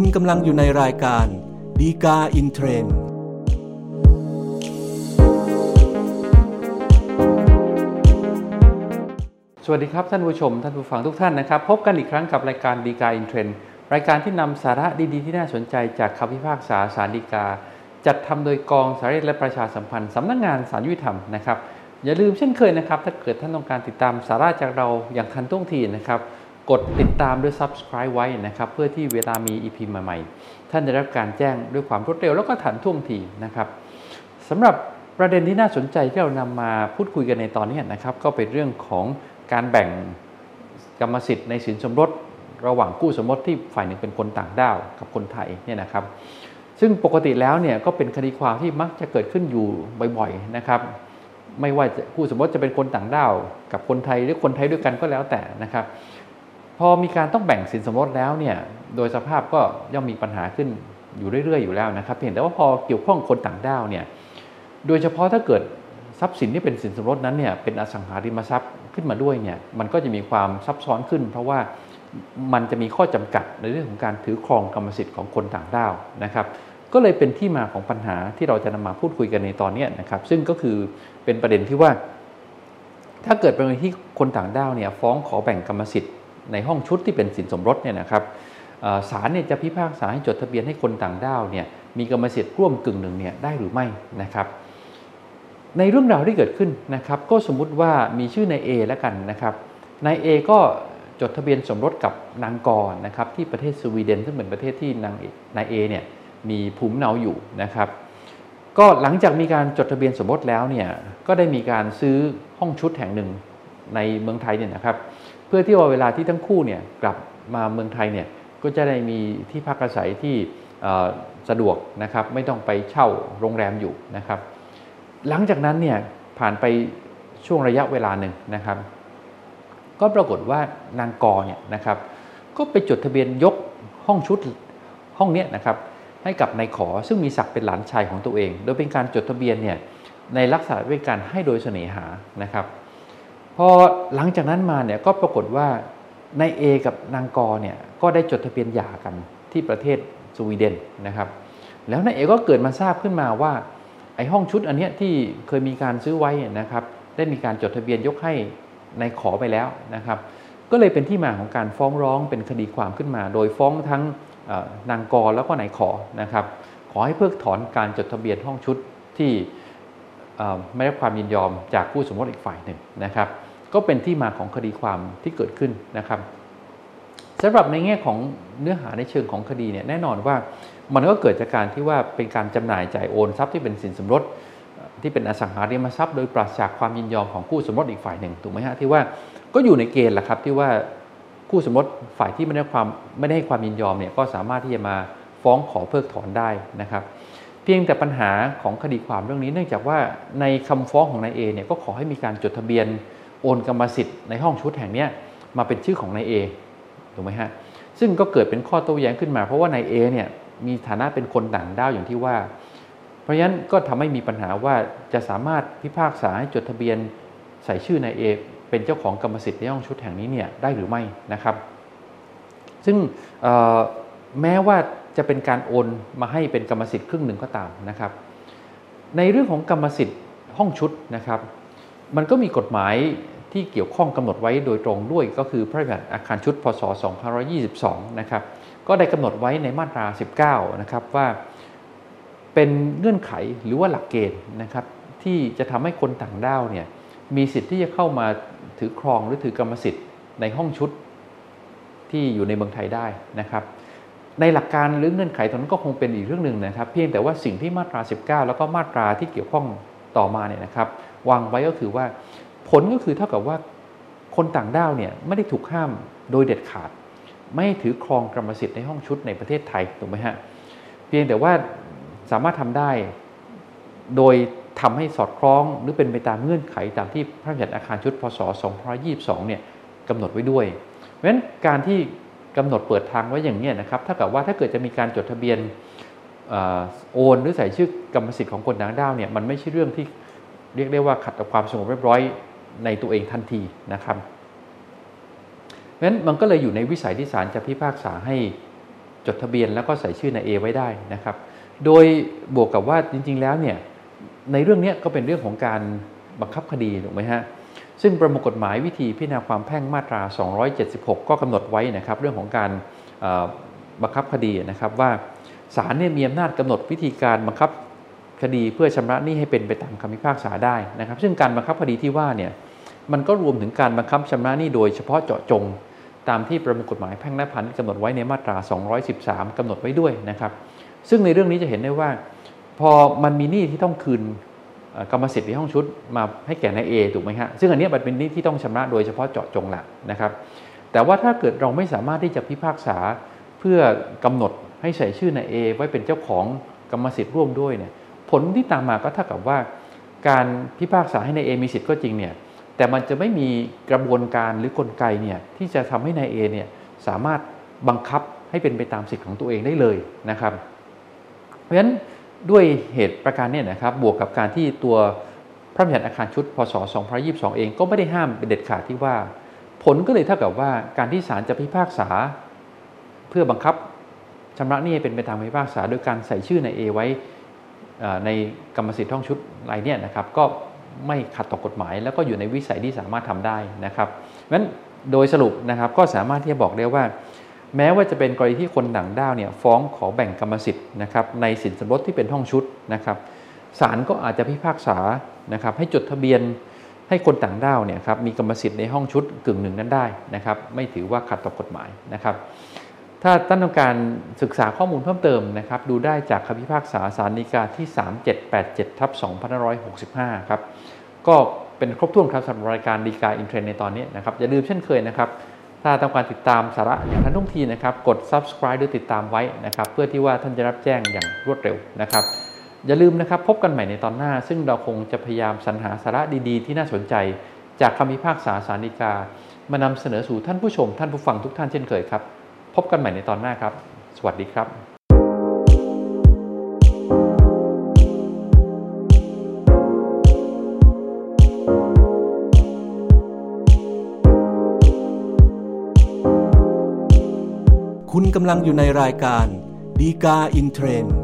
คุณกำลังอยู่ในรายการ ดีกาอินเทรนด์สวัสดีครับท่านผู้ชม ท่านผู้ฟังทุกท่านนะครับพบกันอีกครั้งกับรายการดีกาอินเทรนด์รายการที่นำสาระดีๆ ที่น่าสนใจจากคำพิพากษาสารดีกา จัดทำโดยกองสารและประชาสัมพันธ์สำนักงานสารยุติธรรมนะครับอย่าลืมเช่นเคยนะครับถ้าเกิดท่านต้องการติดตามสาระจากเราอย่างทันท่วงทีนะครับ กดติดตามด้วย subscribe ไว้นะครับเพื่อที่เวลามี EP ใหม่ๆ ท่านจะได้รับการแจ้งด้วยความรวดเร็วแล้วก็ทันท่วงทีนะครับสำหรับประเด็นที่น่าสนใจที่เรานำมาพูดคุยกันในตอนนี้นะครับ ก็เป็นเรื่องของการแบ่งกรรมสิทธิ์ในสินสมรสระหว่างคู่สมรสที่ฝ่ายหนึ่งเป็นคนต่างด้าวกับคนไทยเนี่ยนะครับ ซึ่งปกติแล้วเนี่ยก็เป็นคดีความที่มักจะเกิดขึ้นอยู่บ่อยๆนะครับ ไม่ว่าคู่สมรสจะเป็นคนต่างด้าวกับคนไทยหรือคนไทยด้วยกันก็แล้วแต่นะครับ พอมีการต้องแบ่งสินสมรสแล้วเนี่ยโดยสภาพก็ย่อมมีปัญหาขึ้นอยู่เรื่อยๆอยู่แล้วนะครับเพียงแต่ว่าพอเกี่ยวข้องคนต่างด้าวเนี่ยโดยเฉพาะถ้าเกิดทรัพย์สินที่เป็นสินสมรสนั้นเนี่ยเป็นอสังหาริมทรัพย์ขึ้นมาด้วยเนี่ยมันก็จะมีความซับซ้อนขึ้น เพราะว่ามันจะมีข้อจำกัดในเรื่องของการถือครองกรรมสิทธิ์ของคนต่างด้าวนะครับก็เลยเป็นที่มาของปัญหาที่เราจะนำมาพูดคุยกันในตอนนี้นะครับซึ่งก็คือเป็นประเด็นที่ว่า ถ้าเกิดเป็นที่คนต่างด้าวเนี่ยฟ้องขอแบ่งกรรมสิทธิ์ ในห้องชุดที่เป็นสินสมรสเนี่ยนะครับศาลเนี่ยจะพิพากษาให้จดทะเบียนให้คนต่างด้าวเนี่ยมีกรรมสิทธิ์ร่วมกึ่งหนึ่งเนี่ยได้หรือไม่นะครับ ในเรื่องราวที่เกิดขึ้นนะครับก็สมมุติว่ามีชื่อนายเอแล้วกันนะครับนายเอก็จดทะเบียนสมรสกับนางกรนะครับที่ประเทศสวีเดนซึ่งเป็นประเทศที่นางนายเอเนี่ยมีภูมิเนาอยู่นะครับก็หลังจากมีการจดทะเบียนสมรสแล้วเนี่ยก็ได้มีการซื้อห้องชุดแห่งหนึ่งในเมืองไทยเนี่ยนะครับ เพื่อที่ว่าเวลาที่ทั้งคู่เนี่ยกลับมาเมืองไทยเนี่ยก็จะได้มีที่พักอาศัยที่สะดวกนะครับไม่ต้องไปเช่าโรงแรมอยู่นะครับ หลังจากนั้นเนี่ยผ่านไปช่วงระยะเวลาหนึ่งนะครับ ก็ปรากฏว่านางกอเนี่ยนะครับก็ไปจดทะเบียนยกห้องชุดห้องนี้นะครับให้กับนายขอซึ่งมีศักดิ์เป็นหลานชายของตัวเอง โดยเป็นการจดทะเบียนเนี่ยในลักษณะด้วยการให้โดยเสน่หานะครับ พอหลังจากนั้นมาเนี่ยก็ปรากฏว่านายเอกับนางกอเนี่ยก็ได้จดทะเบียนหย่ากันที่ประเทศสวีเดนนะครับ แล้วนายเอก็เกิดมาทราบขึ้นมาว่าไอ้ห้องชุดอันเนี้ยที่เคยมีการซื้อไว้นะครับ ได้มีการจดทะเบียนยกให้ในขอไปแล้วนะครับ ก็เลยเป็นที่มาของการฟ้องร้องเป็นคดีความขึ้นมา โดยฟ้องทั้งนางกอแล้วก็นายขอนะครับ ขอให้เพิกถอนการจดทะเบียนห้องชุดที่ไม่ได้ความยินยอมจากผู้สมรสอีกฝ่ายหนึ่งนะครับ ก็เป็นที่มาของคดีความที่เกิดขึ้นนะครับสำหรับในแง่ของเนื้อหาในเชิงของคดีเนี่ยแน่นอนว่ามันก็เกิดจากการที่ว่าเป็นการจำหน่ายจ่ายโอนทรัพย์ที่เป็นสินสมรสที่เป็นอสังหาริมทรัพย์โดยปราศจากความยินยอมของคู่สมรสอีกฝ่ายหนึ่งถูกไหมฮะที่ว่าก็อยู่ในเกณฑ์แหละครับที่ว่าคู่สมรสฝ่ายที่ไม่ได้ความไม่ได้ให้ความยินยอมเนี่ยก็สามารถที่จะมาฟ้องขอเพิกถอนได้นะครับ เพียงแต่ปัญหาของคดีความเรื่องนี้เนื่องจากว่าในคำฟ้องของนายเอเนี่ยก็ขอให้มีการจดทะเบียน โอนกรรมสิทธิ์ในห้องชุดแห่งนี้มาเป็นชื่อของนายเอถูกไหมฮะซึ่งก็เกิดเป็นข้อโต้แย้งขึ้นมา เพราะว่านายเอเนี่ยมีฐานะเป็นคนต่างด้าวอย่างที่ว่า เพราะฉะนั้นก็ทำให้มีปัญหาว่าจะสามารถพิพากษาให้จดทะเบียนใส่ชื่อนายเอเป็นเจ้าของกรรมสิทธิ์ในห้องชุดแห่งนี้เนี่ยได้หรือไม่นะครับ ซึ่งแม้ว่าจะเป็นการโอนมาให้เป็นกรรมสิทธิ์ครึ่งหนึ่งก็ตามนะครับ ในเรื่องของกรรมสิทธิ์ห้องชุดนะครับ มันก็มีกฎหมายที่เกี่ยวข้องกำหนดไว้โดยตรงด้วยก็คือพระราชบัญญัติอาคารชุดพศ 2522 นะครับ ก็ได้กำหนดไว้ในมาตรา 19 นะครับว่าเป็นเงื่อนไขหรือว่าหลักเกณฑ์นะครับที่จะทำให้คนต่างด้าวเนี่ยมีสิทธิ์ที่จะเข้ามาถือครองหรือถือกรรมสิทธิ์ในห้องชุดที่อยู่ในเมืองไทยได้นะครับ ในหลักการหรือเงื่อนไขตรงนั้นก็คงเป็นอีกเรื่องหนึ่งนะครับ เพียงแต่ว่าสิ่งที่มาตรา 19 แล้วก็มาตราที่เกี่ยวข้อง ต่อมาเนี่ยนะครับวางไว้ก็คือว่าผลก็คือเท่ากับว่าคนต่างด้าวเนี่ยไม่ได้ถูกห้ามโดยเด็ดขาด ไม่ถือครองกรรมสิทธิ์ในห้องชุดในประเทศไทยถูกไหมฮะเพียงแต่ว่าสามารถทำได้โดยทำให้สอดคล้องหรือเป็นไปตามเงื่อนไขตามที่พระราชบัญญัติอาคารชุดพศ 2522 เนี่ยกำหนดไว้ด้วย เพราะฉะนั้นการที่กำหนดเปิดทางไว้อย่างนี้นะครับถ้ากับว่าถ้าเกิดจะมีการจดทะเบียน โอนหรือใส่ชื่อกรรมสิทธิ์ของคนต่างด้าวเนี่ยมันไม่ใช่เรื่องที่เรียกได้ว่าขัดต่อความสงบเรียบร้อยในตัวเองทันทีนะครับเพราะฉะนั้นมันก็เลยอยู่ในวิสัยที่ศาลจะพิพากษาให้จดทะเบียนแล้วก็ใส่ชื่อใน A ไว้ได้นะครับ โดยบวกกับว่าจริง ๆ แล้วเนี่ยในเรื่องนี้ก็เป็นเรื่องของการบังคับคดีถูกไหมฮะซึ่งประมวลกฎหมายวิธีพิจารณาความแพ่งมาตรา 276 ก็กำหนดไว้นะครับ เรื่องของการบังคับคดีนะครับว่า ศาลเนี่ยมีอำนาจกำหนดวิธีการบังคับคดีเพื่อชำระหนี้ให้เป็นไปตามคำพิพากษาได้นะครับ ซึ่งการบังคับคดีที่ว่าเนี่ยมันก็รวมถึงการบังคับชำระหนี้โดยเฉพาะเจาะจง ตามที่ประมวลกฎหมายแพ่งและพาณิชย์กำหนดไว้ในมาตรา 213กำหนดไว้ด้วยนะครับ ซึ่งในเรื่องนี้จะเห็นได้ว่า พอมันมีหนี้ที่ต้องคืนกรรมสิทธิ์ในห้องชุดมาให้แก่นายเอถูกไหมฮะซึ่งอันนี้มันเป็นหนี้ที่ต้องชำระโดยเฉพาะเจาะจงแหละนะครับ แต่ว่าถ้าเกิดเราไม่สามารถที่จะพิพากษาเพื่อกำหนด ให้ใส่ชื่อนายเอไว้เป็นเจ้าของกรรมสิทธิ์ร่วมด้วยเนี่ยผลที่ตามมาก็เท่ากับว่า การพิพากษาให้นายเอมีสิทธิ์ก็จริงเนี่ยแต่มันจะไม่มีกระบวนการหรือกลไกเนี่ยที่จะทำให้นายเอเนี่ยสามารถบังคับให้เป็นไปตามสิทธิ์ของตัวเองได้เลยนะครับ เพราะฉะนั้นด้วยเหตุประการนี้นะครับบวกกับการที่ตัวพระบัญญัติอาคารชุดพศ2022 เองก็ไม่ได้ห้ามเป็นเด็ดขาดที่ว่า ผลก็เลยเท่ากับว่าการที่ศาลจะพิพากษา เพื่อบังคับ ชำระหนี้เป็นไปตามคำพิพากษาโดยการใส่ชื่อในเอไว้ในกรรมสิทธิ์ท่องชุดรายนี้นะครับก็ไม่ขัดต่อกฎหมาย แล้วก็อยู่ในวิสัยที่สามารถทำได้นะครับงั้นโดยสรุปนะครับก็สามารถที่จะบอกได้ว่า แม้ว่าจะเป็นกรณีที่คนต่างด้าวเนี่ยฟ้องขอแบ่งกรรมสิทธิ์นะครับในสินสมรสที่เป็นห้องชุดนะครับศาลก็อาจจะพิพากษานะครับให้จดทะเบียนให้คนต่างด้าวเนี่ยครับมีกรรมสิทธิ์ในห้องชุดกึ่งหนึ่งนั้นได้นะครับไม่ถือว่าขัดต่อกฎหมายนะครับ ถ้าท่านต้องการศึกษาข้อมูลเพิ่มเติมนะครับ ดูได้จากคำพิพากษาสารนิกาที่ 3787ทับ2565 ครับ ก็เป็นครบถ้วนครับสำหรับรายการดีกาอินเทรนในตอนนี้นะครับ อย่าลืมเช่นเคยนะครับ ถ้าต้องการติดตามสาระอย่างทันท่วงทีนะครับ กด subscribe หรือติดตามไว้นะครับ เพื่อที่ว่าท่านจะรับแจ้งอย่างรวดเร็วนะครับ อย่าลืมนะครับพบกันใหม่ในตอนหน้า ซึ่งเราคงจะพยายามสรรหาสาระดีๆ ที่น่าสนใจ จากคำพิพากษาสารนิกา มานำเสนอสู่ท่านผู้ชมท่านผู้ฟังทุกท่านเช่นเคยครับ พบกันใหม่ในตอนหน้าครับ สวัสดีครับคุณกำลังอยู่ในรายการดีกาอินเทรนด์